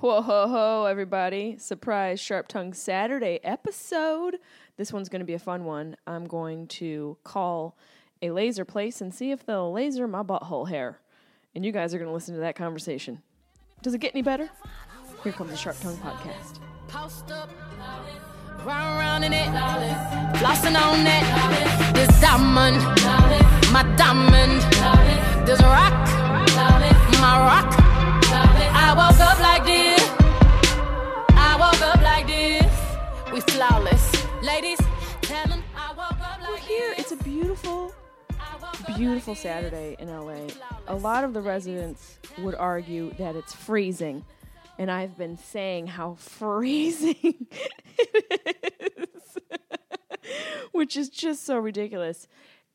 Whoa, ho, ho, everybody. Surprise Sharp Tongue Saturday episode. This one's going to be a fun one. I'm going to call a laser place and see if they'll laser my butthole hair. And you guys are going to listen to that conversation. Does it get any better? Here comes the Sharp Tongue Podcast. Post up, round round in it, flossing on it. This diamond, my diamond. This rock, my rock. I woke up like this. I woke up like this. We flawless, ladies. Tell 'em I woke up like Here, this. it's a beautiful, I woke up beautiful. Saturday in LA. A lot of the residents would argue that it's freezing. And I've been saying how freezing it is. Which is just so ridiculous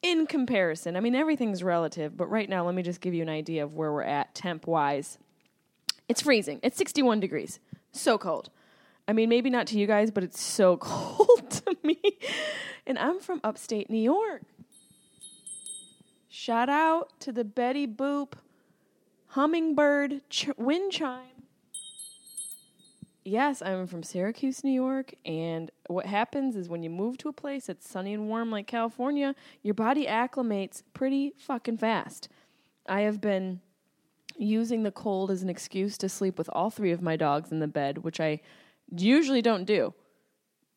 in comparison. I mean, everything's relative, but right now, let me just give you an idea of where we're at temp wise. It's freezing. It's 61 degrees. So cold. I mean, maybe not to you guys, but it's so cold to me. And I'm from upstate New York. Shout out to the Betty Boop hummingbird ch- wind chime. Yes, I'm from Syracuse, New York, and what happens is when you move to a place that's sunny and warm like California, your body acclimates pretty fucking fast. I have been using the cold as an excuse to sleep with all three of my dogs in the bed, which I usually don't do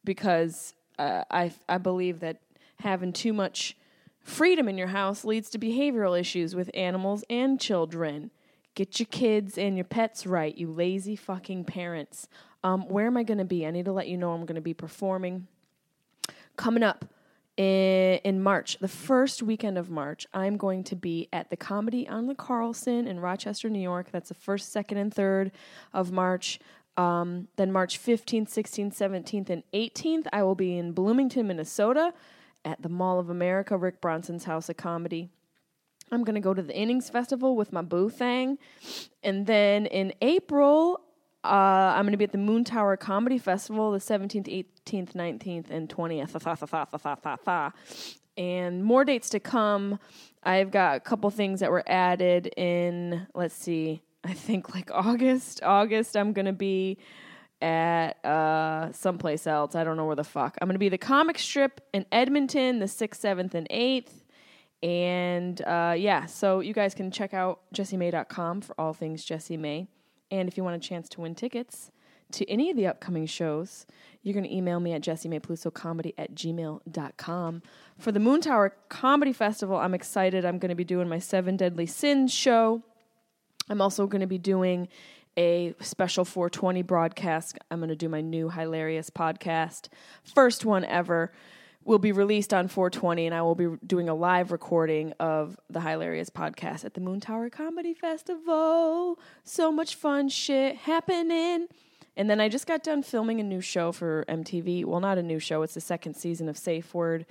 because uh, I I believe that having too much freedom in your house leads to behavioral issues with animals and children. Get your kids and your pets right, you lazy fucking parents. Um, where am I going to be? I need to let you know I'm going to be performing coming up in, March, the first weekend of March, I'm going to be at the Comedy on the Carlson in Rochester, New York. That's the first, second, and third of March. Um, then March 15th, 16th, 17th, and 18th, I will be in Bloomington, Minnesota at the Mall of America, Rick Bronson's House of Comedy. I'm going to go to the Innings Festival with my boo thing. And then in April, uh, I'm going to be at the Moontower Comedy Festival the 17th, 18th, 19th, and 20th. Fa, fa, fa, fa, fa, fa, fa. And more dates to come. I've got a couple things that were added in, let's see, I think like August. August, I'm going to be at uh, someplace else. I don't know where the fuck. I'm going to be the comic strip in Edmonton the 6th, 7th, and 8th. And uh, yeah, so you guys can check out jessimae.com for all things Jessimae. And if you want a chance to win tickets to any of the upcoming shows, you're going to email me at jessimaepelusocomedy at gmail.com. For the Moontower Comedy Festival, I'm excited. I'm going to be doing my Seven Deadly Sins show. I'm also going to be doing a special 420 broadcast. I'm going to do my new hilarious podcast, first one ever. Will be released on 420, and I will be doing a live recording of the hilarious podcast at the Moontower Comedy Festival. So much fun shit happening. And then I just got done filming a new show for MTV. Well, not a new show; it's the second season of Safe Word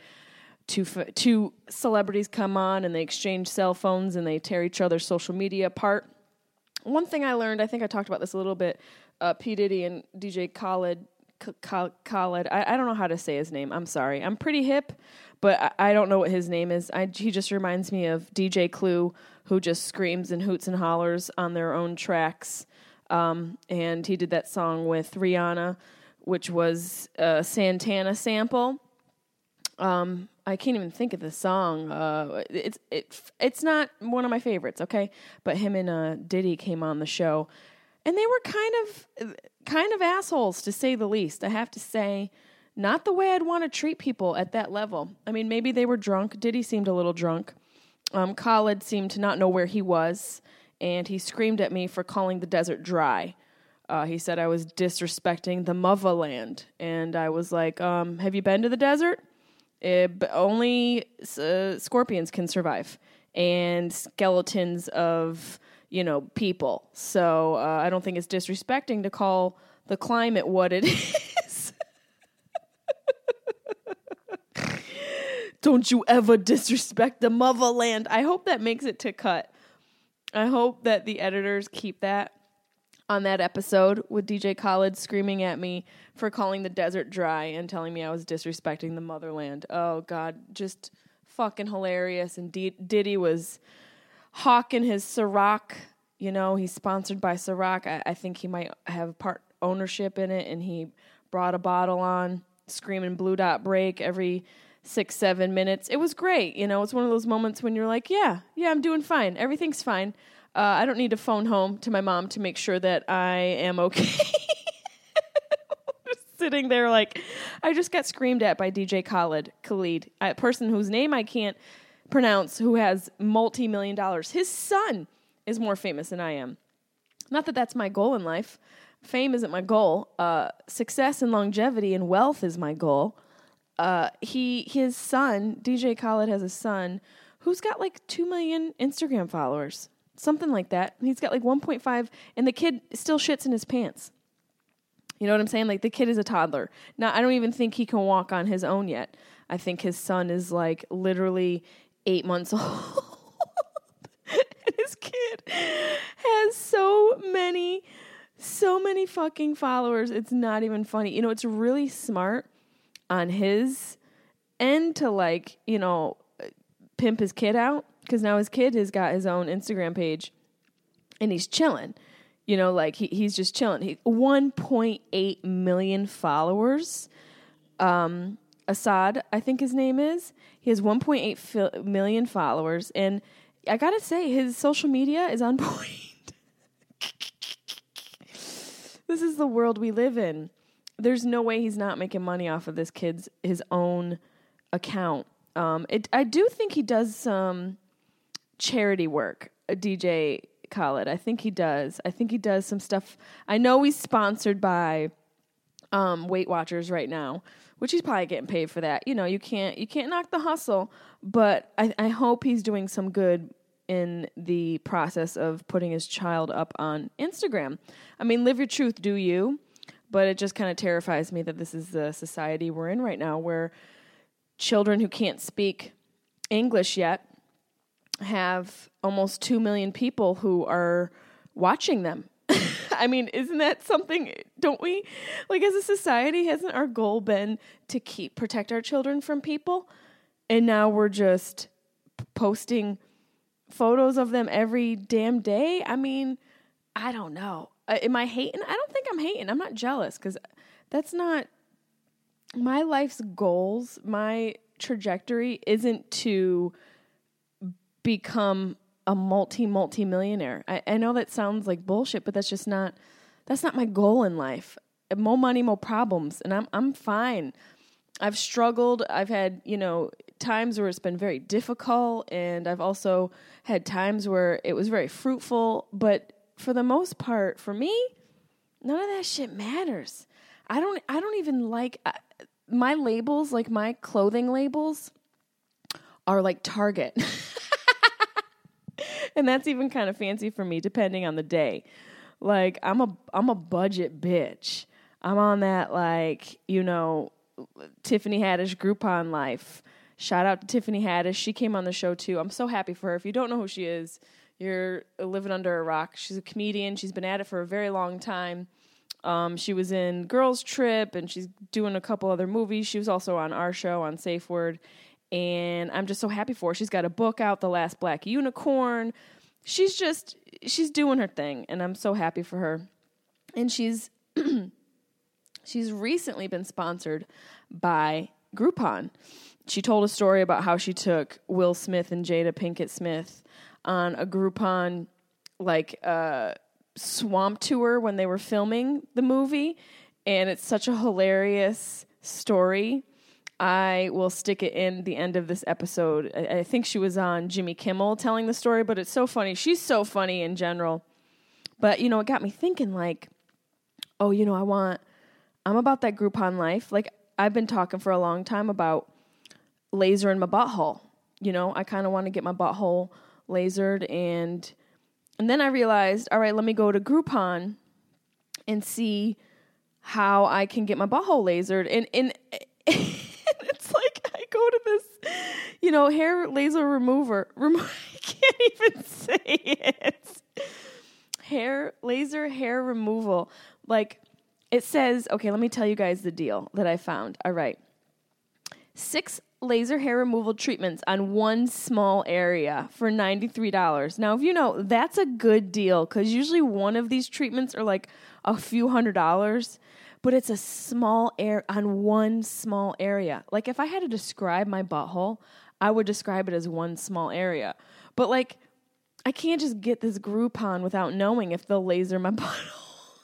two two celebrities come on and they exchange cell phones and they tear each other's social media apart. One thing I learned, I think I talked about this a little bit. Uh, P Diddy and DJ Khaled, K- Khal- Khaled. I, I don't know how to say his name. I'm sorry. I'm pretty hip, but I, I don't know what his name is. I, he just reminds me of DJ Clue, who just screams and hoots and hollers on their own tracks. Um, and he did that song with Rihanna, which was a Santana sample. Um, I can't even think of the song. Uh, it's it, it's not one of my favorites. Okay, but him and uh, Diddy came on the show, and they were kind of kind of assholes to say the least. I have to say, not the way I'd want to treat people at that level. I mean, maybe they were drunk. Diddy seemed a little drunk. Um, Khaled seemed to not know where he was, and he screamed at me for calling the desert dry. Uh, he said I was disrespecting the motherland, and I was like, um, "Have you been to the desert? But only uh, scorpions can survive, and skeletons of you know, people. So uh, I don't think it's disrespecting to call the climate what it is. don't you ever disrespect the motherland. I hope that makes it to cut. I hope that the editors keep that on that episode with DJ Khaled screaming at me for calling the desert dry and telling me I was disrespecting the motherland. Oh God, just fucking hilarious. And D- Diddy was hawking his Ciroc. You know, he's sponsored by Ciroc. I, I think he might have part ownership in it, and he brought a bottle on, screaming "Blue Dot Break" every six seven minutes. It was great. You know, it's one of those moments when you're like, yeah, yeah, I'm doing fine. Everything's fine. Uh, I don't need to phone home to my mom to make sure that I am okay. Sitting there like, I just got screamed at by DJ Khaled, Khalid, a person whose name I can't pronounce, who has multi million dollars. His son is more famous than I am. Not that that's my goal in life. Fame isn't my goal. Uh, success and longevity and wealth is my goal. Uh, he his son, DJ Khaled, has a son who's got like two million Instagram followers something like that. He's got like 1.5, and the kid still shits in his pants. You know what I'm saying? Like the kid is a toddler. Now, I don't even think he can walk on his own yet. I think his son is like literally eight months old. and his kid has so many, so many fucking followers. It's not even funny. You know, it's really smart on his end to like, you know, pimp his kid out because now his kid has got his own Instagram page and he's chilling. You know, like he, he's just chilling. He 1.8 million followers. Um, Asahd, I think his name is. He has 1.8 fi- million followers, and I gotta say, his social media is on point. this is the world we live in. There's no way he's not making money off of this kid's his own account. Um, it, I do think he does some charity work, DJ Khaled. I think he does. I think he does some stuff. I know he's sponsored by um, Weight Watchers right now, which he's probably getting paid for that. You know, you can't you can't knock the hustle, but I, I hope he's doing some good in the process of putting his child up on Instagram. I mean, live your truth, do you? But it just kind of terrifies me that this is the society we're in right now where children who can't speak English yet have almost 2 million people who are watching them. I mean, isn't that something? Don't we, like, as a society, hasn't our goal been to keep protect our children from people? And now we're just posting photos of them every damn day. I mean, I don't know. Uh, am I hating? I don't think I'm hating. I'm not jealous because that's not my life's goals. My trajectory isn't to become a multi multi millionaire. I, I know that sounds like bullshit, but that's just not that's not my goal in life. More money, more problems, and I'm I'm fine. I've struggled. I've had you know times where it's been very difficult, and I've also had times where it was very fruitful. But for the most part, for me, none of that shit matters. I don't. I don't even like uh, my labels. Like my clothing labels are like Target. and that's even kind of fancy for me depending on the day. Like I'm a I'm a budget bitch. I'm on that like, you know, Tiffany Haddish Groupon life. Shout out to Tiffany Haddish. She came on the show too. I'm so happy for her. If you don't know who she is, you're living under a rock. She's a comedian. She's been at it for a very long time. Um, she was in Girls Trip and she's doing a couple other movies. She was also on our show on Safe Word and I'm just so happy for her. She's got a book out, The Last Black Unicorn. She's just she's doing her thing and I'm so happy for her. And she's she's recently been sponsored by Groupon. She told a story about how she took Will Smith and Jada Pinkett Smith on a Groupon like uh swamp tour when they were filming the movie and it's such a hilarious story I will stick it in the end of this episode. I, I, think she was on Jimmy Kimmel telling the story, but it's so funny. She's so funny in general. But, you know, it got me thinking, like, oh, you know, I want, I'm about that Groupon life. Like, I've been talking for a long time about laser in my butthole. You know, I kind of want to get my butthole lasered and And then I realized, all right, let me go to Groupon and see how I can get my butthole lasered. And and, it's like I go to this, you know, hair laser remover. Remo- I can't even say it. Hair laser hair removal. Like it says, okay, let me tell you guys the deal that I found. All right. Six laser hair removal treatments on one small area for $93. Now, if you know, that's a good deal because usually one of these treatments are like a few hundred dollars, but it's a small air on one small area. Like if I had to describe my butthole, I would describe it as one small area. But like, I can't just get this Groupon without knowing if they'll laser my butthole.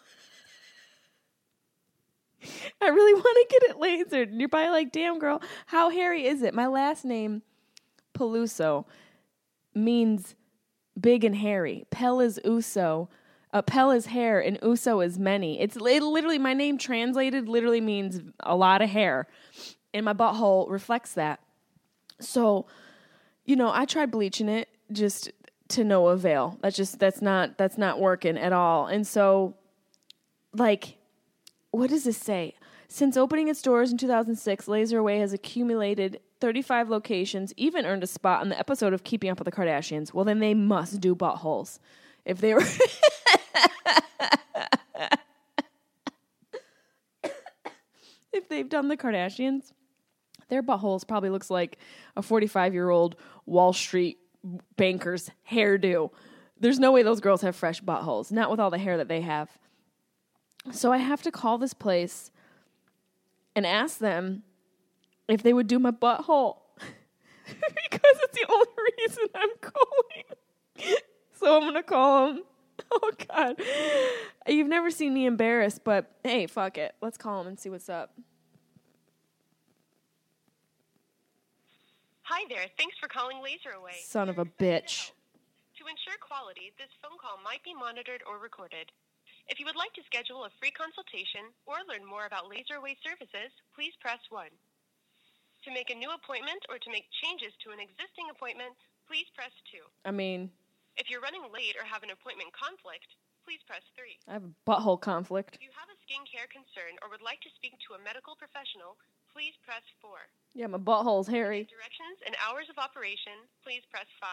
I really want to get it lasered. And you're probably like, damn, girl, how hairy is it? My last name, Peluso, means big and hairy. Pel is Uso. Uh, Pel is hair and Uso is many. It's it literally, my name translated literally means a lot of hair. And my butthole reflects that. So, you know, I tried bleaching it just to no avail. That's just, that's not, that's not working at all. And so, like, what does this say? Since opening its doors in 2006, LaserAway has accumulated 35 locations, even earned a spot on the episode of Keeping Up with the Kardashians. Well, then they must do buttholes. If they were. if they've done the Kardashians, their buttholes probably looks like a 45 year old Wall Street banker's hairdo. There's no way those girls have fresh buttholes, not with all the hair that they have. So I have to call this place and ask them if they would do my butthole because it's the only reason I'm calling. so I'm gonna call them. Oh God, you've never seen me embarrassed, but hey, fuck it. Let's call him and see what's up. Hi there. Thanks for calling LaserAway. Son of a bitch. To ensure quality, this phone call might be monitored or recorded. If you would like to schedule a free consultation or learn more about LaserAway services, please press 1. To make a new appointment or to make changes to an existing appointment, please press 2. I mean, If you're running late or have an appointment conflict, please press 3. I have a butthole conflict. If you have a skincare concern or would like to speak to a medical professional, please press 4. Yeah, my butthole's hairy. Directions and hours of operation, please press 5.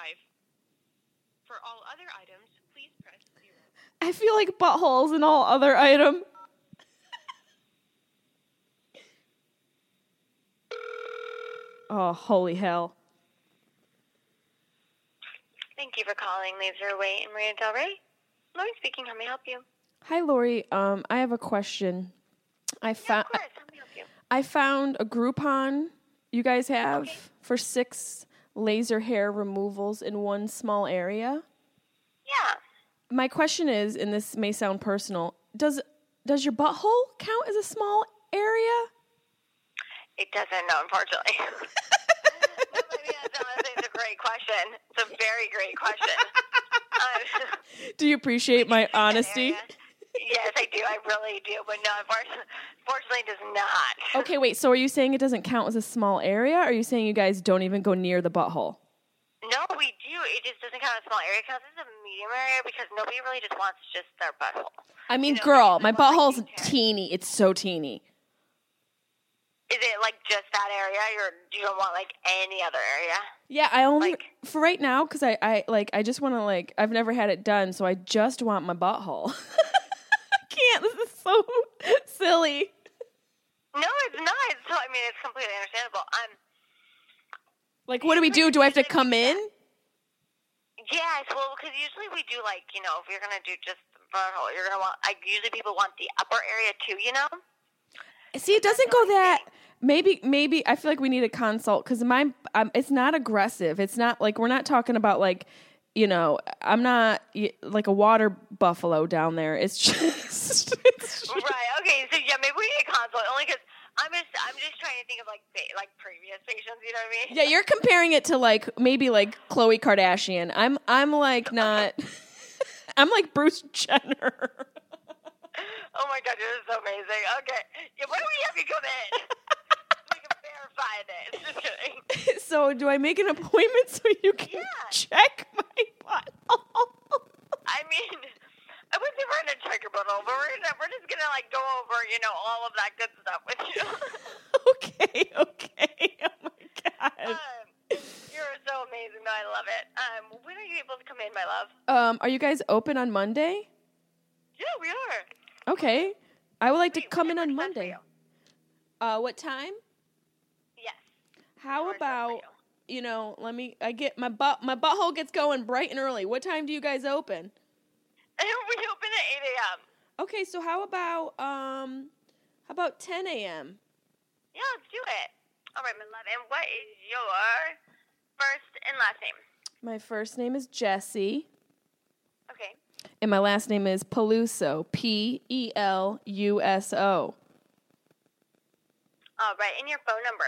For all other items, please press 0. I feel like buttholes and all other item. oh, holy hell. Thank you for calling LaserAway in Marina Del Rey. Lori speaking. How may I help you? Hi, Lori. Um, I have a question. I found of course. How may I help you? I found a Groupon you guys have Okay. for six laser hair removals in one small area. Yeah. My question is, and this may sound personal, does does your butthole count as a small area? It doesn't, no, unfortunately. I mean, that's honestly it's a great question. It's a very great question. Uh, Do you appreciate my honesty? yes, I do. I really do. But no, unfortunately, unfortunately, it does not. Okay, wait. So are you saying it doesn't count as a small area? Or are you saying you guys don't even go near the butthole? No, we do. It just doesn't count as a small area. It counts as a medium area because nobody really just wants just their butthole. I mean, know, girl, my like butthole's you care. teeny. It's so teeny. Is it like just that area, or do you want like any other area? Yeah, I only Like- for right now because I, I like I just want to like I've never had it done, so I just want my butthole. I can't. This is so silly. No, it's not. It's, so, I mean, it's completely understandable. Um, Like, what do we do? Do I have to come in? yes, well, because usually we do like you know, if you're gonna do just the butthole, you're gonna want. Like usually people want the upper area too. You know. See, it doesn't go that. Maybe, maybe I feel like we need a consult because my um, it's not aggressive. It's not like we're not talking about like you know I'm not like a water buffalo down there. It's just it's just- right. Okay. So yeah, maybe we need a consult only because I'm just I'm just trying to think of like like previous patients. You know what I mean? yeah. You're comparing it to like maybe like Khloe Kardashian. I'm I'm like not. I'm like Bruce Jenner. Oh my god, you're so amazing. Okay. Yeah, when do we have you come in? we can verify this. Just kidding. so do I make an appointment so you can Yeah. check my butthole? I mean, i wouldn't but we're gonna, we're just gonna like go over, you know, all of that good stuff with you. okay, okay. Oh my god. um, you're so amazing, though. I love it. Um, when are you able to come in, my love? Um, are you guys open on Monday? Yeah, we are. Okay. I would like to come in on works best for Monday. Uh, what time? Yes. How works best for about you know? Let me. I get my butt. My butthole gets going bright and early. What time do you guys open? we open at 8 a.m. Okay, so how about um, how about 10 a.m. Yeah, let's do it. All right, my love. And what is your first and last name? My first name is Jesse, Okay. And my last name is Peluso. P E L U S O. All right, and your phone number.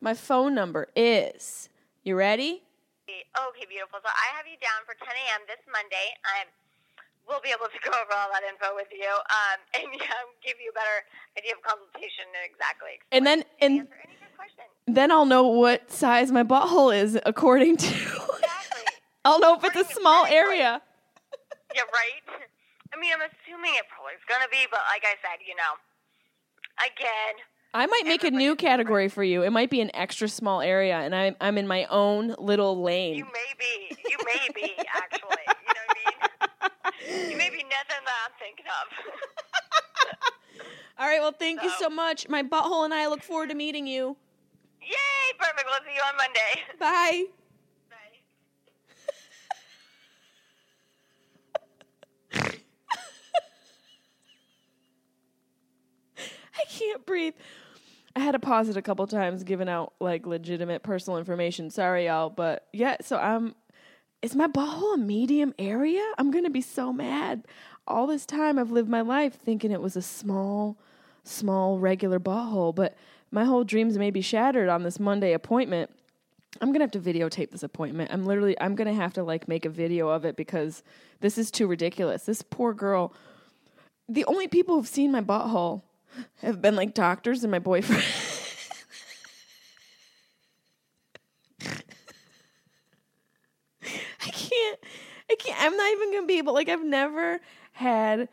My phone number is. You ready? Okay, beautiful. So I have you down for 10 a.m. this Monday. Um, we'll be able to go over all that info with you, um, and yeah, give you a better idea of consultation and exactly. And then and answer any good questions. then I'll know what size my butthole is according to. Exactly. I'll know if it's a small area. Yeah, right. I mean, I'm assuming it probably is gonna be, but like I said, you know, again, I might make a new category for you. It might be an extra small area, and I'm I'm in my own little lane. you may be, you may be actually. You know what I mean? You may be nothing that I'm thinking of. All right. Well, thank you So- so much. My butthole and I look forward to meeting you. Yay! Perfect. We'll see you on Monday. Bye. I can't breathe. I had to pause it a couple times, giving out like legitimate personal information. Sorry, y'all, but yeah. So I'm. Is my butthole a medium area? I'm gonna be so mad. All this time I've lived my life thinking it was a small, small regular butthole, but my whole dreams may be shattered on this Monday appointment. I'm gonna have to videotape this appointment. I'm literally I'm gonna have to like make a video of it because this is too ridiculous. This poor girl. The only people who've seen my butthole have been like doctors and my boyfriend. I can't. I can't. I'm not even gonna be able. Like I've never had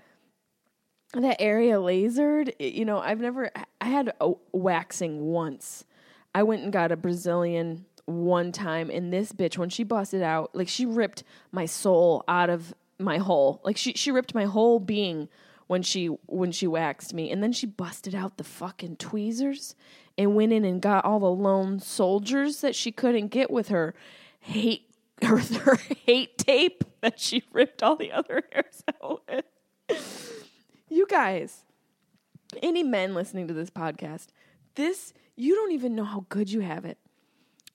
that area lasered. You know, I've never. I had a waxing once. I went and got a Brazilian one time, and this bitch, when she busted out, like she ripped my soul out of my hole. Like she she ripped my whole being when she when she waxed me, and then she busted out the fucking tweezers and went in and got all the lone soldiers that she couldn't get with her hate her, her hate tape that she ripped all the other hairs out with. You guys, any men listening to this podcast, this you don't even know how good you have it.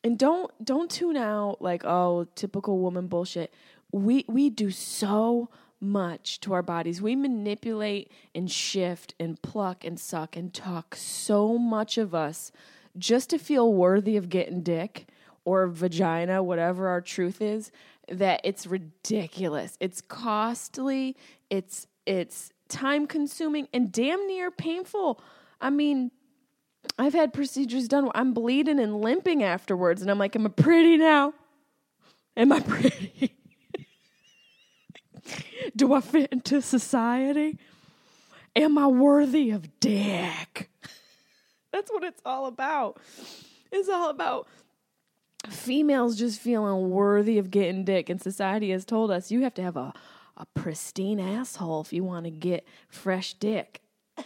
And don't don't tune out like oh typical woman bullshit. We we do so much to our bodies. We manipulate and shift and pluck and suck and talk so much of us just to feel worthy of getting dick or vagina, whatever our truth is, that it's ridiculous. It's costly, it's it's time consuming and damn near painful. I mean, I've had procedures done where I'm bleeding and limping afterwards, and I'm like, Am I pretty now? Am I pretty? Do I fit into society? Am I worthy of dick? That's what it's all about. It's all about females just feeling worthy of getting dick, and society has told us you have to have a, a pristine asshole if you want to get fresh dick.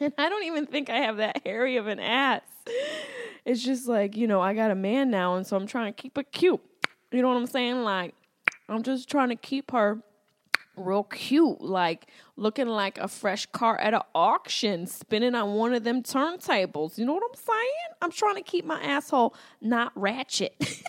And I don't even think I have that hairy of an ass. It's just like, you know, I got a man now, and so I'm trying to keep it cute. You know what I'm saying? Like, I'm just trying to keep her real cute, like looking like a fresh car at an auction, spinning on one of them turntables. You know what I'm saying? I'm trying to keep my asshole not ratchet.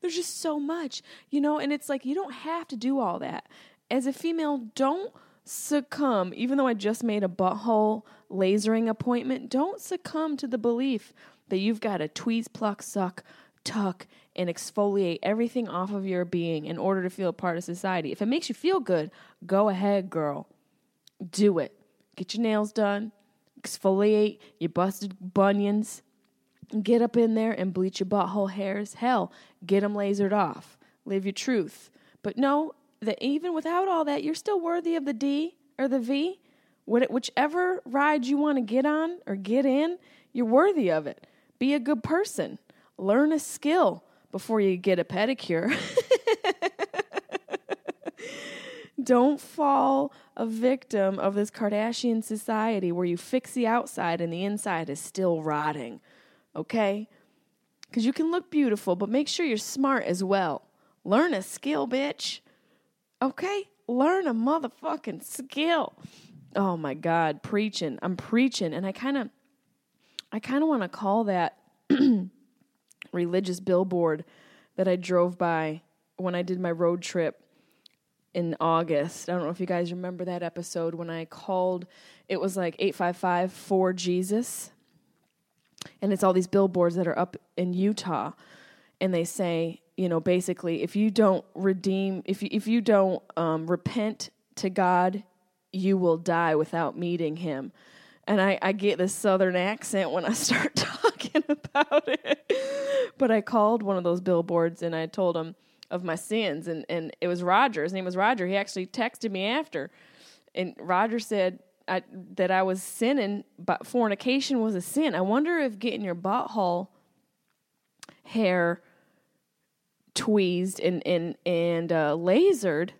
There's just so much, you know, and it's like you don't have to do all that. As a female, don't succumb, even though I just made a butthole lasering appointment, don't succumb to the belief that you've got to tweeze, pluck, suck, tuck, and exfoliate everything off of your being in order to feel a part of society. If it makes you feel good, go ahead, girl. Do it. Get your nails done, exfoliate your busted bunions, get up in there and bleach your butthole hairs. Hell, get them lasered off. Live your truth. But no, that even without all that, you're still worthy of the D or the V. Whichever ride you want to get on or get in, you're worthy of it. Be a good person. Learn a skill before you get a pedicure. Don't fall a victim of this Kardashian society where you fix the outside and the inside is still rotting. Okay? Because you can look beautiful, but make sure you're smart as well. Learn a skill, bitch. Okay? Learn a motherfucking skill. Oh my God, preaching. I'm preaching. And I kind of, I kind of want to call that religious billboard that I drove by when I did my road trip in August. I don't know if you guys remember that episode when I called, it was like 855 for Jesus. And it's all these billboards that are up in Utah. And they say, you know, basically, if you don't redeem, if you, if you don't um, repent to God, you will die without meeting Him. And I, I get this southern accent when I start talking about it. But I called one of those billboards and I told him of my sins. And, and it was Roger. His name was Roger. He actually texted me after. And Roger said I, that I was sinning, but fornication was a sin. I wonder if getting your butthole hair tweezed and, and, and uh, lasered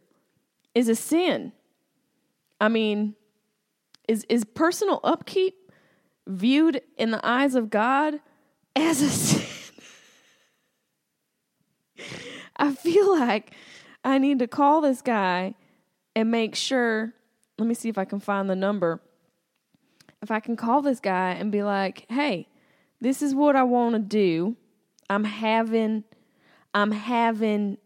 is a sin. I mean, is is personal upkeep viewed in the eyes of God as a sin? I feel like I need to call this guy and make sure. Let me see if I can find the number. If I can call this guy and be like, "Hey, this is what I want to do. I'm having I'm having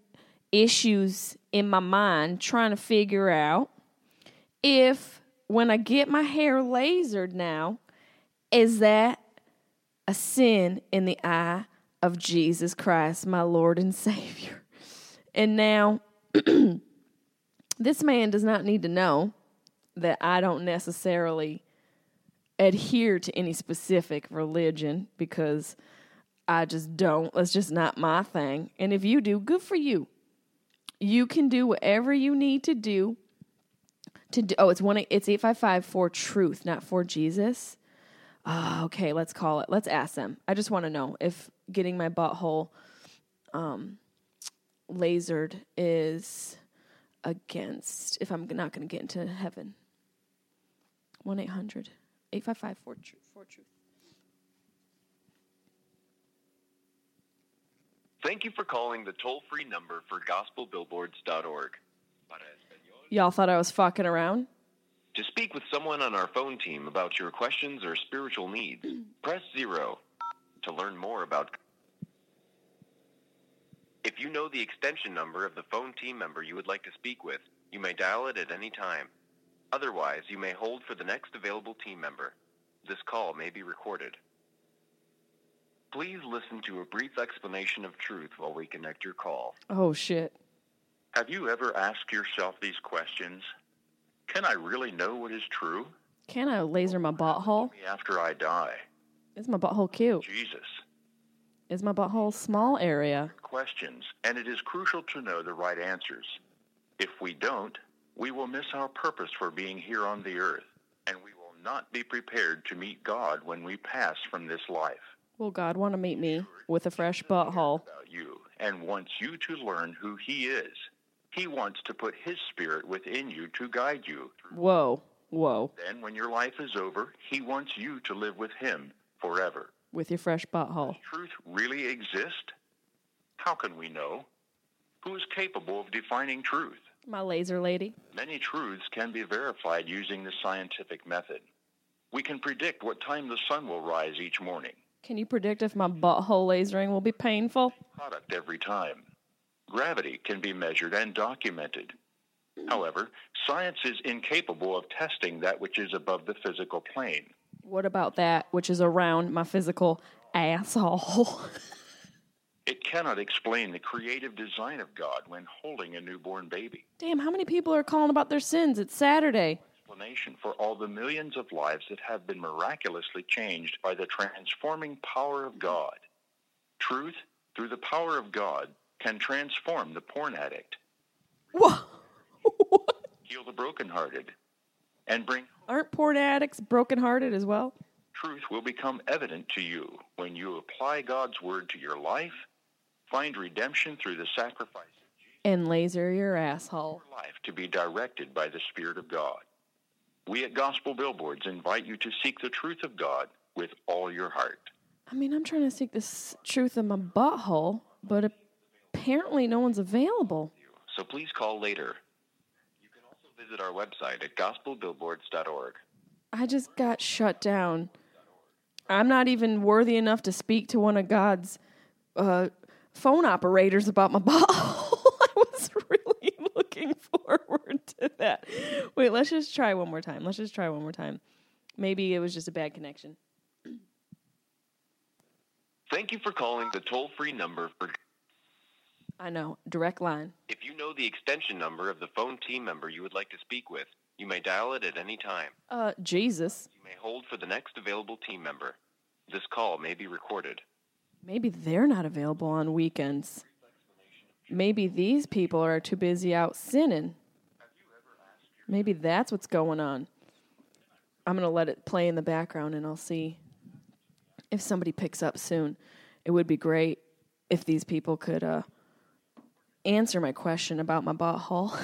issues in my mind trying to figure out if when I get my hair lasered now, is that a sin in the eye of Jesus Christ, my Lord and Savior? And now, this man does not need to know that I don't necessarily adhere to any specific religion because I just don't. That's just not my thing. And if you do, good for you. You can do whatever you need to do to do. Oh, it's one. It's eight five five for truth, not for Jesus. Oh, okay, let's call it. Let's ask them. I just want to know if getting my butthole um, lasered is against. If I'm not going to get into heaven. One 855 for truth. For truth. Thank you for calling the toll free number for gospelbillboards.org. Y'all thought I was fucking around? To speak with someone on our phone team about your questions or spiritual needs, press zero. To learn more about. If you know the extension number of the phone team member you would like to speak with, you may dial it at any time. Otherwise, you may hold for the next available team member. This call may be recorded. Please listen to a brief explanation of truth while we connect your call. Oh shit. Have you ever asked yourself these questions? Can I really know what is true? Can I laser my butthole? After I die, Is my butthole cute? Jesus. Is my butthole small area? Questions, and it is crucial to know the right answers. If we don't, we will miss our purpose for being here on the earth, and we will not be prepared to meet God when we pass from this life. Will God want to meet me with a fresh butthole? About you, and wants you to learn who He is. He wants to put His Spirit within you to guide you. Whoa, whoa. Then, when your life is over, He wants you to live with Him forever. With your fresh butthole. truth really exist? How can we know? Who is capable of defining truth? My laser lady. Many truths can be verified using the scientific method. We can predict what time the sun will rise each morning, Can you predict if my butthole lasering will be painful? product every time. Gravity can be measured and documented. However, science is incapable of testing that which is above the physical plane. What about that which is around my physical asshole? It cannot explain the creative design of God when holding a newborn baby. Damn, how many people are calling about their sins? It's Saturday. explanation for all the millions of lives that have been miraculously changed by the transforming power of God. Truth, through the power of God, can transform the porn addict. Whoa. heal the brokenhearted, and bring Aren't porn addicts brokenhearted as well? truth will become evident to you when you apply God's word to your life, find redemption through the sacrifice And laser your asshole. of life to be directed by the Spirit of God. We at Gospel Billboards invite you to seek the truth of God with all your heart. I mean, I'm trying to seek the truth in my butthole, but apparently no one's available. So please call later. You can also visit our website at gospelbillboards.org. I just got shut down. I'm not even worthy enough to speak to one of God's uh, phone operators about my butthole. I was really looking forward to that. Wait, let's just try one more time. Let's just try one more time. Maybe it was just a bad connection. Thank you for calling the toll free number for. I know, direct line. If you know the extension number of the phone team member you would like to speak with, you may dial it at any time. Uh, Jesus. You may hold for the next available team member. This call may be recorded. Maybe they're not available on weekends. Maybe these people are too busy out sinning. Maybe that's what's going on. I'm going to let it play in the background and I'll see if somebody picks up soon. It would be great if these people could uh, answer my question about my butthole.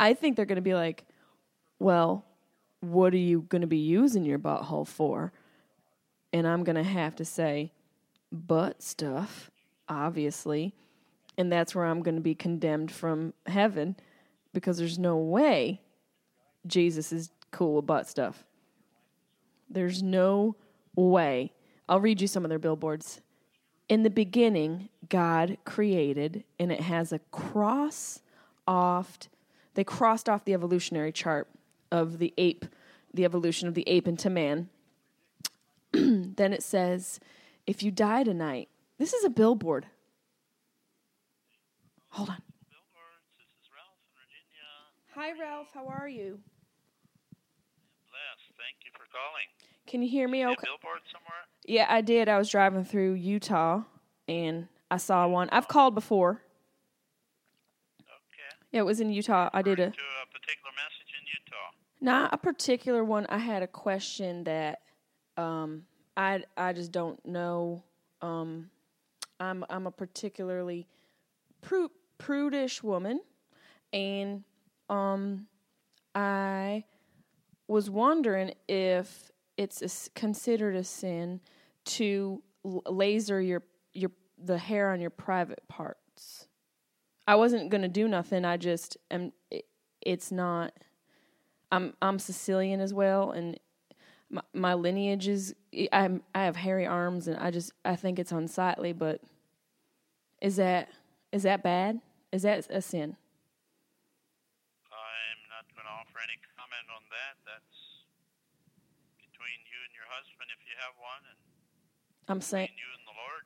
I think they're going to be like, well, what are you going to be using your butthole for? And I'm going to have to say, butt stuff, obviously. And that's where I'm going to be condemned from heaven because there's no way Jesus is cool with butt stuff. There's no way. I'll read you some of their billboards. In the beginning, God created, and it has a cross off. They crossed off the evolutionary chart of the ape, the evolution of the ape into man. then it says, if you die tonight, this is a billboard. Hold on. Billboards. This is Ralph. Hi, Ralph. How are you? Bless. Thank you for calling. Can you hear me okay? Yeah, I did. I was driving through Utah and I saw one. I've called before. Okay. Yeah, it was in Utah. I did a To a particular message in Utah. not a particular one. I had a question that um, I I just don't know. Um, I'm I'm a particularly pru- prudish woman, and um, I was wondering if it's a considered a sin to laser your your the hair on your private parts. I wasn't gonna do nothing. I just am. It, it's not. I'm I'm Sicilian as well, and my, my lineage is I'm I have hairy arms, and I just I think it's unsightly. But is that is that bad? Is that a sin? I'm not going to offer any comment on that. That's between you and your husband if you have one, and I'm saying you and the Lord.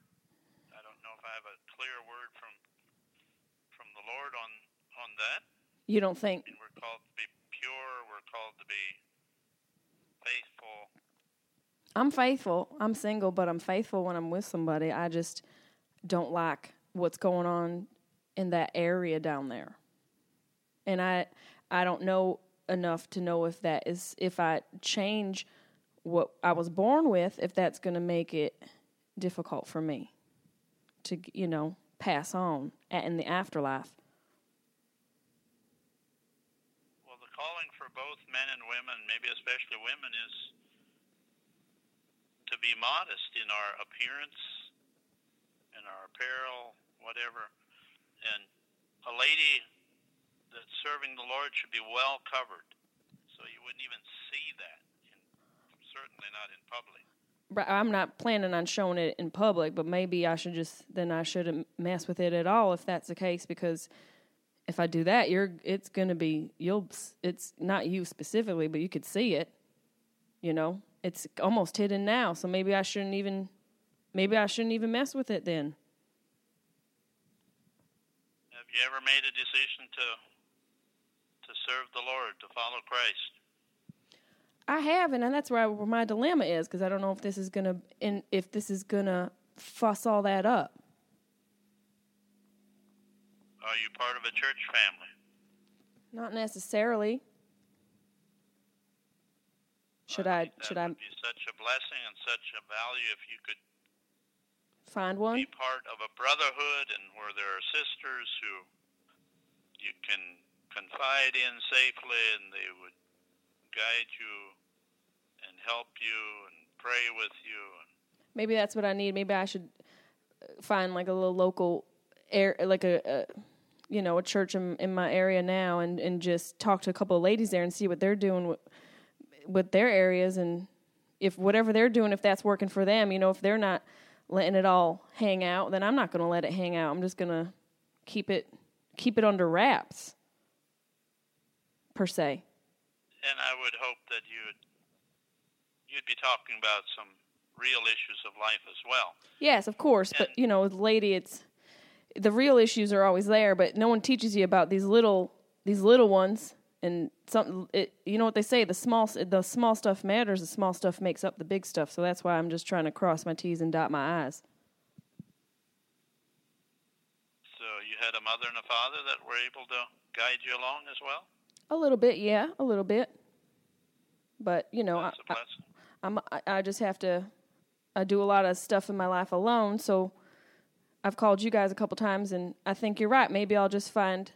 I don't know if I have a clear word from from the Lord on on that. you don't think mean, we're called to be pure. We're called to be faithful. I'm faithful. I'm single, but I'm faithful when I'm with somebody. I just don't like what's going on in that area down there. And I I don't know enough to know if that is if I change what I was born with, if that's going to make it difficult for me to, you know, pass on in the afterlife. Well, the calling for both men and women, maybe especially women, is to be modest in our appearance, in our apparel, whatever. And a lady that's serving the Lord should be well covered, so you wouldn't even see that, certainly not in public. Right, I'm not planning on showing it in public, but maybe I should just then I shouldn't mess with it at all if that's the case because if I do that, you're it's going to be you'll it's not you specifically, but you could see it. You know, it's almost hidden now, so maybe I shouldn't even maybe I shouldn't even mess with it then. Have you ever made a decision to to serve the Lord, to follow Christ? I haven't, and that's where, I, where my dilemma is because I don't know if this is gonna in if this is gonna fuss all that up. Are you part of a church family? Not necessarily. Should I That should I would be such a blessing and such a value if you could find one? be part of a brotherhood and where there are sisters who you can confide in safely and they would guide you and help you and pray with you Maybe that's what I need. Maybe I should uh, find like a little local air, like a, a you know, a church in, in my area now, and and just talk to a couple of ladies there and see what they're doing with, with their areas, and if whatever they're doing, if that's working for them, you know, if they're not letting it all hang out, then I'm not going to let it hang out. I'm just going to keep it keep it under wraps, per se. And I would hope that you'd you'd be talking about some real issues of life as well. Yes, of course, but you know, with lady, it's the real issues are always there, but no one teaches you about these little these little ones. And some, it, you know what they say: the small the small stuff matters. The small stuff makes up the big stuff. So that's why I'm just trying to cross my T's and dot my I's. So you had a mother and a father that were able to guide you along as well. A little bit, yeah, a little bit. But you know, I, That's a I, blessing. I'm I, I just have to I do a lot of stuff in my life alone, so I've called you guys a couple times and I think you're right. Maybe I'll just find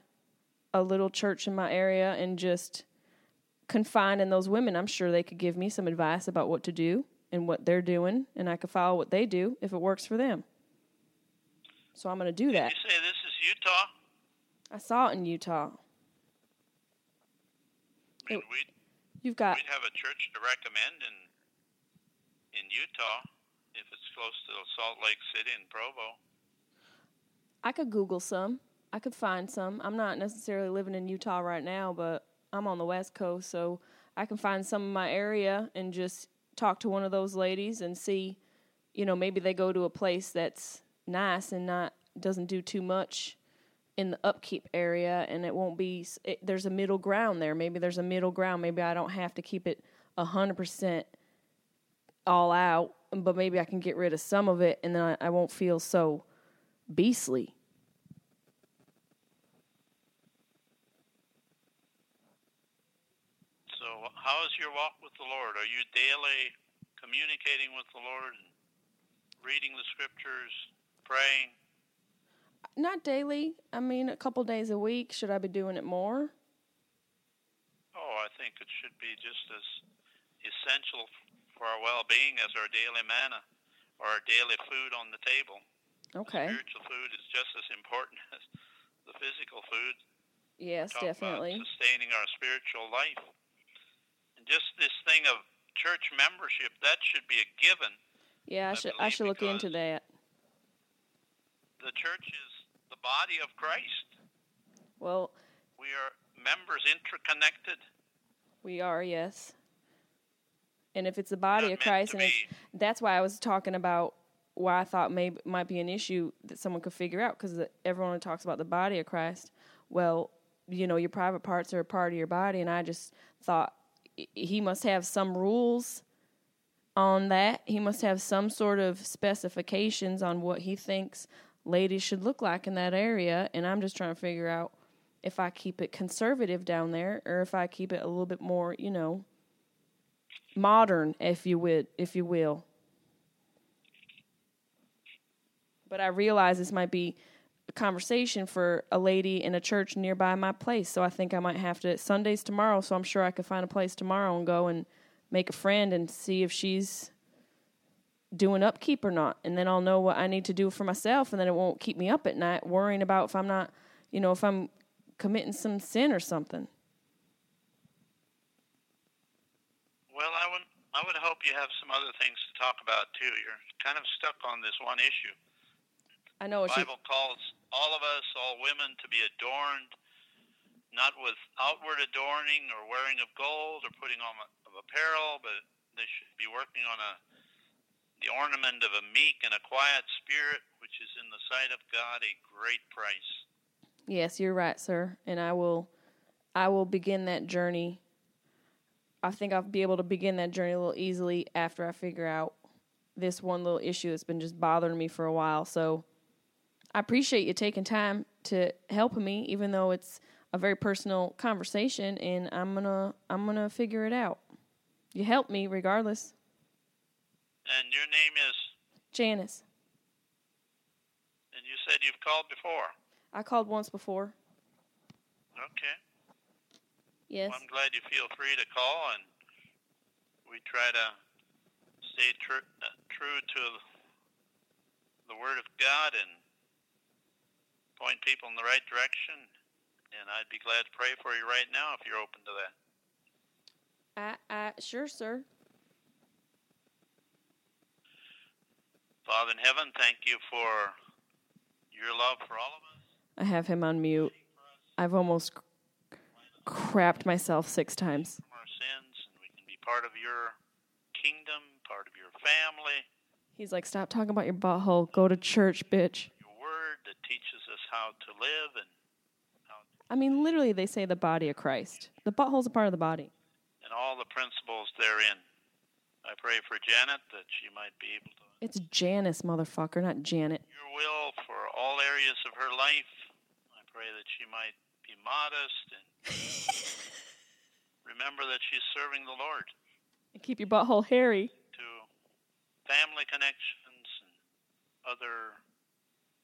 a little church in my area and just confine in those women. I'm sure they could give me some advice about what to do and what they're doing and I could follow what they do if it works for them. So I'm going to do that. You say this is Utah? I saw it in Utah. It- we'd, You've got we'd have a church to recommend in in Utah if it's close to Salt Lake City and Provo. I could Google some. I could find some. I'm not necessarily living in Utah right now, but I'm on the West Coast, so I can find some in my area and just talk to one of those ladies and see, you know, maybe they go to a place that's nice and not doesn't do too much in the upkeep area, and it won't be. It, there's a middle ground there. Maybe there's a middle ground. Maybe I don't have to keep it a hundred percent all out, but maybe I can get rid of some of it, and then I, I won't feel so beastly. So, how is your walk with the Lord? Are you daily communicating with the Lord reading the scriptures, praying? Not daily. I mean, a couple days a week. Should I be doing it more? Oh, I think it should be just as essential for our well-being as our daily manna or our daily food on the table. Okay. Spiritual food is just as important as the physical food. Yes, definitely. Sustaining our spiritual life. And just this thing of church membership, that should be a given. Yeah, I I should I should look into that. The church is the body of Christ. Well, We are members interconnected. we are, yes. And if it's the body Not of Christ, and it's, that's why I was talking about why I thought maybe might be an issue that someone could figure out because everyone talks about the body of Christ. Well, you know, your private parts are a part of your body, and I just thought he must have some rules on that. He must have some sort of specifications on what he thinks ladies should look like in that area, and I'm just trying to figure out if I keep it conservative down there or if I keep it a little bit more, you know, modern, if you would, if you will. But I realize this might be a conversation for a lady in a church nearby my place, so I think I might have to. Sunday's tomorrow, so I'm sure I could find a place tomorrow and go and make a friend and see if she's doing upkeep or not, and then I'll know what I need to do for myself, and then it won't keep me up at night worrying about if I'm not, you know, if I'm committing some sin or something. Well, I would I would hope you have some other things to talk about too. You're kind of stuck on this one issue. I know The Bible calls all of us, all women, to be adorned, not with outward adorning or wearing of gold or putting on of apparel, but they should be working on a the ornament of a meek and a quiet spirit, which is in the sight of God a great price. Yes, you're right, sir. And I will I will begin that journey. I think I'll be able to begin that journey a little easily after I figure out this one little issue that's been just bothering me for a while. So I appreciate you taking time to help me, even though it's a very personal conversation, and I'm gonna I'm gonna figure it out. You help me regardless, And your name is, Janice. and you said you've called before. I called once before. Okay. Yes. Well, I'm glad you feel free to call, and we try to stay tr- uh, true to the Word of God and point people in the right direction. And I'd be glad to pray for you right now if you're open to that. I I sure, sir. Father in heaven, thank you for your love for all of us. I have him on mute. I've almost crapped myself six times. from our sins, and we can be part of your kingdom, part of your family, He's like, stop talking about your butthole. Go to church, bitch. your word that teaches us how to live and how I mean, literally, they say the body of Christ. The butthole's a part of the body. and all the principles therein. I pray for Janet that she might be able to It's Janice, motherfucker, not Janet. your will for all areas of her life. I pray that she might be modest and remember that she's serving the Lord And keep your butthole hairy. to family connections and other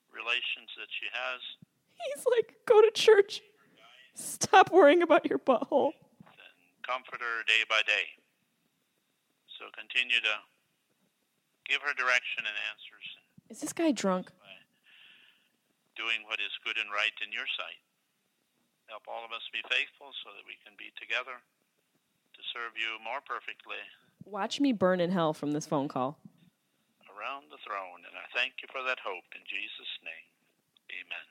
relations that she has. He's like, go to church. Stop worrying about your butthole. and comfort her day by day. So continue to give her direction and answers, Is this guy drunk? doing what is good and right in your sight. Help all of us be faithful so that we can be together to serve you more perfectly Watch me burn in hell from this phone call. around the throne. And I thank you for that hope in Jesus' name. Amen.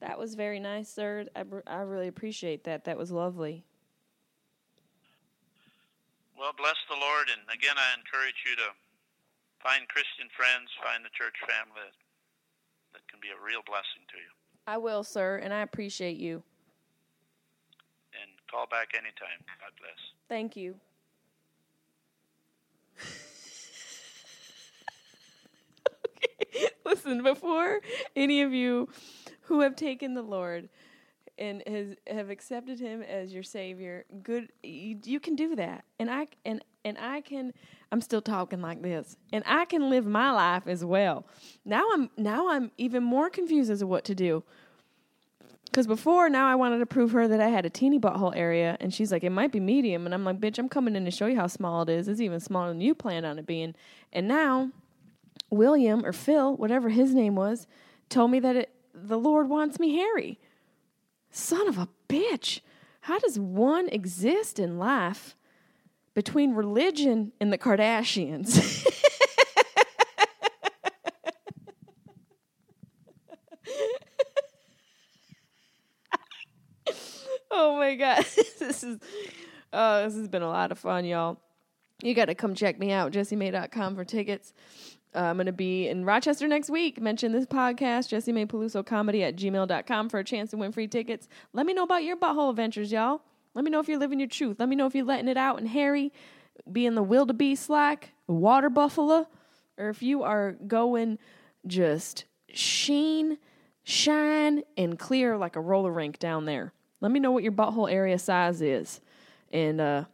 That was very nice, sir. I, br- I really appreciate that. That was lovely. Well, bless the Lord. And again, I encourage you to find Christian friends, find the church family that can be a real blessing to you. I will, sir, and I appreciate you. And call back anytime. God bless. Thank you. okay. Listen, before any of you who have taken the Lord and has have accepted him as your savior, good you, you can do that. And I and and I can I'm still talking like this. And I can live my life as well. Now I'm now I'm even more confused as to what to do. Because before, now I wanted to prove her that I had a teeny butthole area, and she's like, it might be medium. And I'm like, bitch, I'm coming in to show you how small it is. It's even smaller than you planned on it being. And now, William or Phil, whatever his name was, told me that it, the Lord wants me hairy. Son of a bitch. How does one exist in life between religion and the Kardashians? oh my god. This is uh this has been a lot of fun y'all. You got to come check me out jessimae.com for tickets. Uh, i'm going to be in rochester next week. Mention this podcast jessimaepelusocomedy at gmail.com for a chance to win free tickets. Let me know about your butthole adventures y'all let me know if you're living your truth let me know if you're letting it out and hairy being the wildebeest slack water buffalo or if you are going just sheen shine and clear like a roller rink down there. Let me know what your butthole area size is. And uh,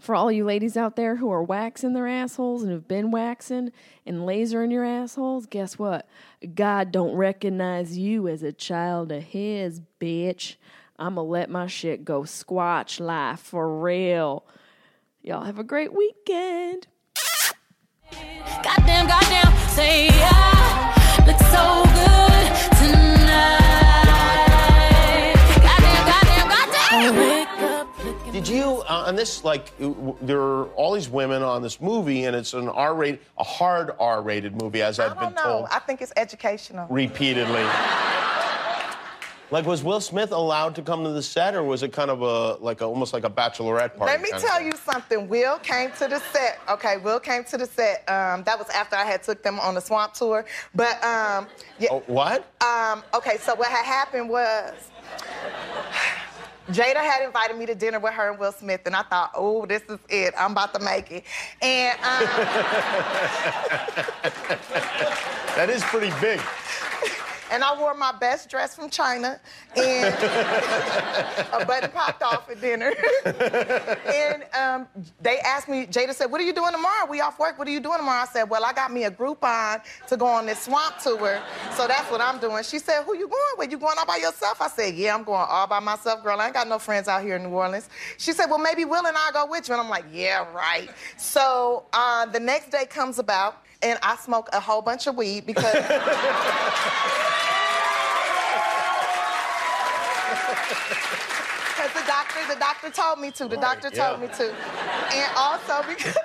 for all you ladies out there who are waxing their assholes and have been waxing and lasering your assholes, guess what? God don't recognize you as a child of His, bitch. I'm going to let my shit go squatch life for real. Y'all have a great weekend. Goddamn, goddamn, say yeah. Look so good tonight. Goddamn, goddamn, goddamn. Wake up looking Did you uh, on this like there are all these women on this movie and it's an R-rated, a hard R-rated movie as I've I been don't know. told I think it's educational. repeatedly. Like was Will Smith allowed to come to the set or was it kind of a like a, almost like a bachelorette party? Let me tell you something. Will came to the set. Okay, Will came to the set. Um, that was after I had took them on the swamp tour. But um, yeah. Oh, what? Um, okay, so what had happened was Jada had invited me to dinner with her and Will Smith, and I thought, oh, this is it. I'm about to make it. And um, That is pretty big. And I wore my best dress from China, and a button popped off at dinner. and um, they asked me, Jada said, What are you doing tomorrow? We off work. What are you doing tomorrow? I said, Well, I got me a Groupon to go on this swamp tour, so that's what I'm doing. She said, Who you going with? You going all by yourself? I said, Yeah, I'm going all by myself, girl. I ain't got no friends out here in New Orleans. She said, Well, maybe Will and I go with you. And I'm like, Yeah, right. So uh, the next day comes about, and I smoke a whole bunch of weed because. Because the doctor, the doctor told me to. The Right, doctor told yeah. me to. And also because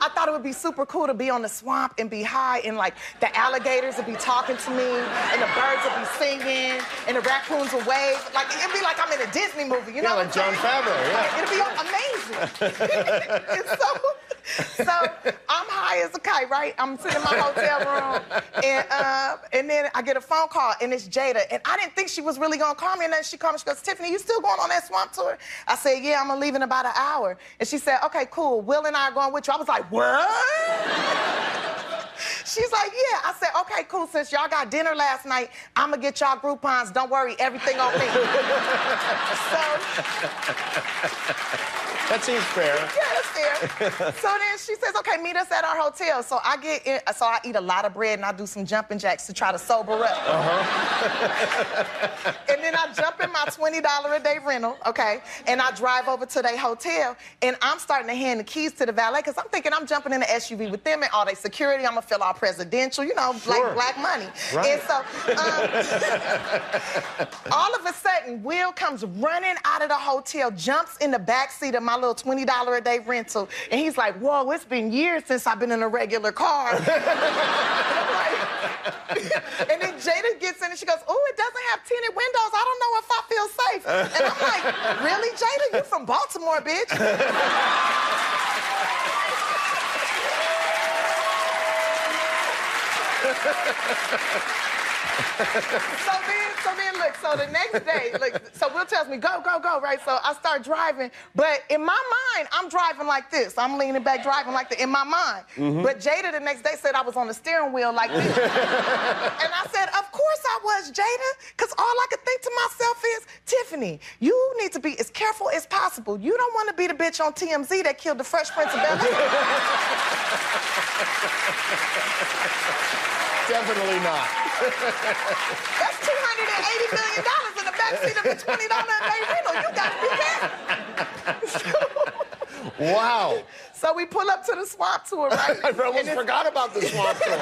I thought it would be super cool to be on the swamp and be high and like the alligators would be talking to me and the birds would be singing and the raccoons would wave. Like it'd be like I'm in a Disney movie, you know Yeah, what like I'm Favreau, yeah. It'd be amazing. so, so I'm high as a kite, right? I'm sitting in my hotel room, and uh, and then I get a phone call, and it's Jada, and I didn't think she was really gonna call me, and then she called me. She goes, "Tiffany, you still going on that swamp tour?" I said, "Yeah, I'm gonna leave in about an hour." And she said, "Okay, cool. Will and I are going with you." I was like, "What?" She's like, yeah. I said, okay, cool. Since y'all got dinner last night, I'm gonna get y'all Groupons. Don't worry, everything on me. so That seems fair. yeah, that's fair. so then she says, okay, meet us at our hotel. So I get in, so I eat a lot of bread and I do some jumping jacks to try to sober up. Uh-huh. and then I jump in my $20 a day rental, okay? And I drive over to their hotel and I'm starting to hand the keys to the valet because I'm thinking I'm jumping in the SUV with them and all their security. I'm gonna feel all presidential, you know, Sure. like black money. Right. And so um, all of a sudden, Will comes running out of the hotel, jumps in the back seat of my little $20 a day rental, and he's like, Whoa, it's been years since I've been in a regular car. and, and then Jada gets in and she goes, Oh, it doesn't have tinted windows. I don't know if I feel safe. And I'm like, Really, Jada? You from Baltimore, bitch? so then, so then, So the next day, look. So Will tells me, "Go, go, go!" Right. So I start driving, but in my mind, I'm driving like this. I'm leaning back, driving like this in my mind. Mm-hmm. But Jada the next day said I was on the steering wheel like this, and I said, "Of course I was, Jada, because all I could think to myself is, Tiffany, you need to be as careful as possible. You don't want to be the bitch on TMZ that killed the Fresh Prince of Bel Air." Definitely not. That's two hundred and eighty million dollars in the backseat of a twenty dollar a day rental. You gotta be careful. Wow. So we pull up to the swamp tour, right? I almost And forgot about the swamp tour.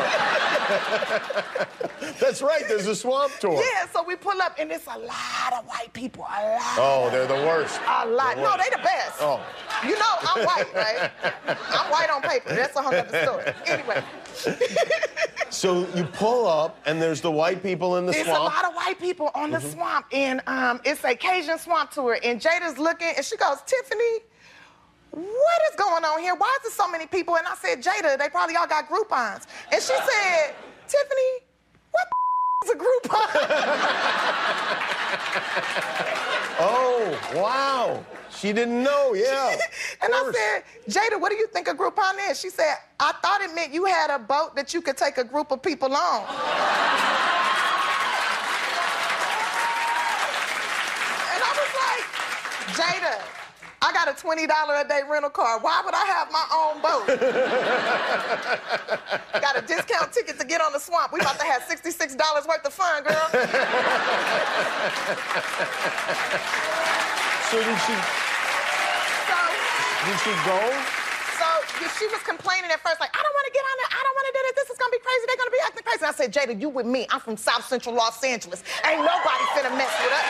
That's right, there's a swamp tour. Yeah, so we pull up, and it's a lot of white people. A lot. Oh, they're the worst. A lot. The No, worst. they the best. Oh. You know I'm white, right? I'm white on paper. That's a whole other story. Anyway, So you pull up, and there's the white people in the swamp. There's a lot of white people on the Mm-hmm. swamp, and um, it's a Cajun swamp tour. And Jada's looking, and she goes, Tiffany, what is going on here? Why is there so many people? And I said, Jada, they probably all got Groupons. And she said, Tiffany, what the is a Groupon? Oh, wow. She didn't know, yeah. and I said, Jada, what do you think a Groupon is? She said, I thought it meant you had a boat that you could take a group of people on. And I was like, Jada, I got a $20 a day rental car. Why would I have my own boat? got a discount ticket to get on the swamp. We about to have $66 worth of fun, girl. So did she, So, did she go? So she was complaining at first, like, I don't want to get on there. I don't want to do this. This is going to be crazy. They're going to be acting crazy. I said, Jada, you with me. I'm from South Central Los Angeles. Ain't nobody finna mess with us.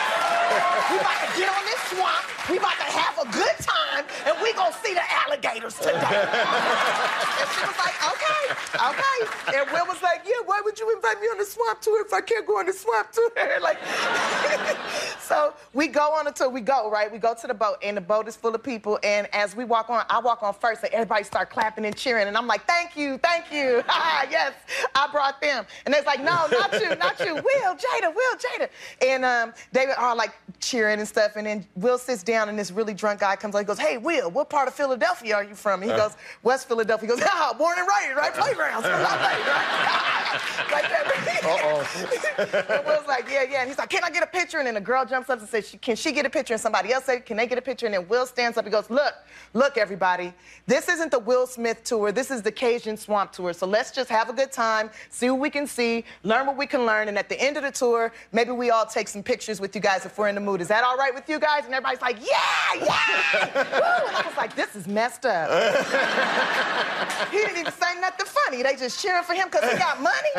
We about to get on this swamp. We about to have a good time, and we gonna see the alligators today. and she was like, okay, okay. And Will was like, yeah, why would you invite me on the swamp tour if I can't go on the swamp tour? like, so we go on tour. We go, right? We go to the boat, and the boat is full of people. And as we walk on, I walk on first, and everybody start clapping and cheering. And I'm like, thank you, thank you. yes, I brought them. And they're like, no, not you, not you. Will, Jada, Will, Jada. And um, they were all like cheering and stuff. And then Will sits down, and this really drunk guy comes like, goes, hey, Will, what part of Philadelphia are you from? And he goes, West Philadelphia. He goes, ah, born and raised, right? Playgrounds. where I played, right? like that. Uh-oh. and Will's like, yeah, yeah. And he's like, can I get a picture? And then the girl jumps up and says, can she get a picture? And somebody else said, can they get a picture? And then Will stands up and goes, look, look, everybody. This isn't the Will Smith tour. This is the Cajun Swamp tour. So let's just have a good time, see what we can see, learn what we can learn. And at the end of the tour, maybe we all take some pictures with you guys if we're in the mood. Is that all right with you guys? And everybody's like, yeah, yeah. Woo! And I was like, this is messed up. he didn't even say nothing funny. They just cheering for him because he got money.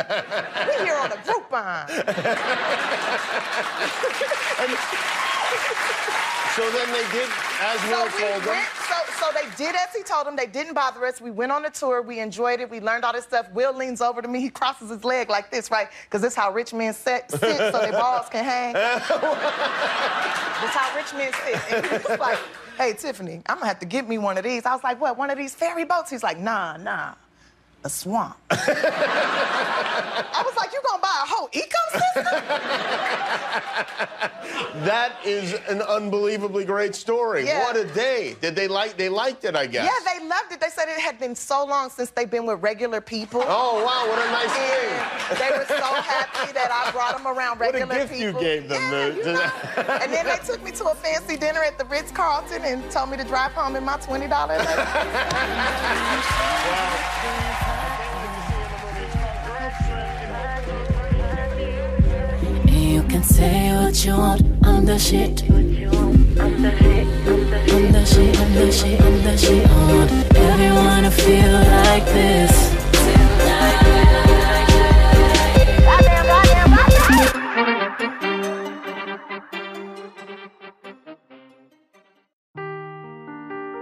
We here on the Groupon. So then they did as So Will we told them. So, so they did as he told them. They didn't bother us. We went on the tour. We enjoyed it. We learned all this stuff. Will leans over to me. He crosses his leg like this, right? Because this how rich men sit, sit so their balls can hang. That's how rich men sit. And he was like, hey, Tiffany, I'm going to have to get me one of these. I was like, what, one of these ferry boats? He's like, nah, nah, a swamp. I was like, you to buy a whole ecosystem? That is an unbelievably great story. Yeah. What a day. Did they like they liked it, I guess. Yeah, they loved it. They said it had been so long since they've been with regular people. Oh wow, what a nice And thing. they were so happy that I brought them around What a regular gift you gave them, Yeah, the- you know. and then they took me to a fancy dinner at the Ritz Carlton and told me to drive home in my twenty dollars. say what you want, I'm the shit. I'm the shit, I'm the shit, I'm the shit, I'm the shit. I want everyone to feel like this.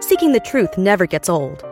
Seeking the truth never gets old.